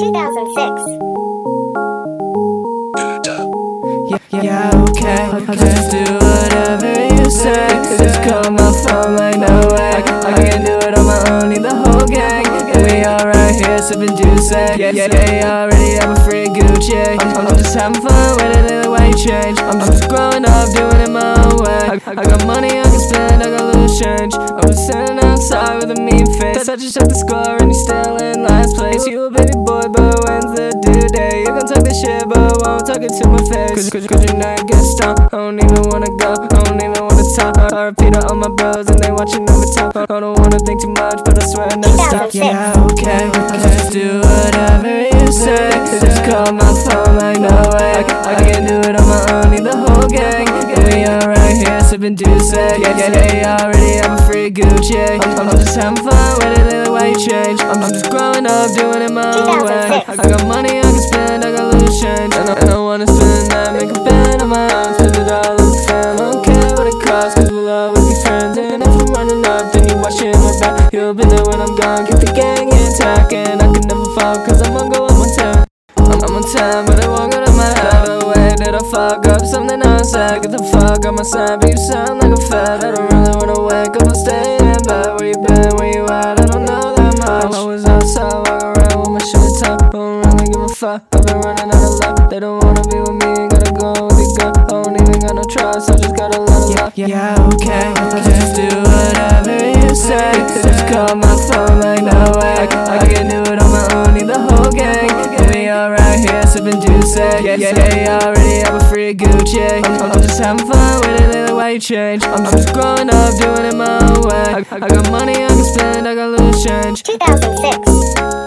2006. Yeah, yeah, okay. I'll just do whatever you say. Just call my phone like no way. I can't do it on my own, need the whole gang. And we all right here sipping juice. Eh? Yeah, yeah, they already have a free Gucci. I'm, I'm just having fun with it, the way change. I'm just growing up, doing it my own way. I, I got money I can spend, I got loose change. I was sitting outside with a mean face. I just checked the score and you're still in last place. You a baby boy, but when's the due date? You gon' talk this shit, but won't talk it to my face. Cause, cause, cause you know you get stoned. I don't even wanna go, I don't even wanna talk. I repeat it on my bros and they watching over top. I don't wanna think too much, but I swear I never stop. 2006. Yeah, okay, I'll just do whatever you say. Just call my phone like no here sipping juice. Yeah, yeah, they already have a free Gucci. I'm, I'm just having fun with it, the way change. I'm, I'm just growing up, doing it my own way. I, got money I can spend, I got loose change. And I, and I wanna spend that, make a band on my own, spend it all on the fam. I don't care what it costs, cause we'll always be friends. And if I'm running up, then you watching my back. You'll be there when I'm gone, keep the gang intact. And I can never fall, cause I'm gonna go on one time. I'm, I'm on time, but I won't go to my head. Fuck up something outside. Get the fuck on my side, but you sound like a fat. I don't really wanna wake up, I'm staying in bed. Where you been, where you at? I don't know that much. I was outside, walking around with my shirt tucked. Don't really give a fuck. I've been running out of luck. They don't wanna be with me, gotta go with the girl. I don't even got no trust, I just got a lot of luck. Yeah, yeah, okay. I'll just do whatever you say. Just call my phone like no way. Sipping juice. Yeah, yeah, they already have a free Gucci. I'm, I'm just having fun with it, the way change. I'm, I'm just growing up, doing it my way. I, I got money I can spend, I got loose change. 2006.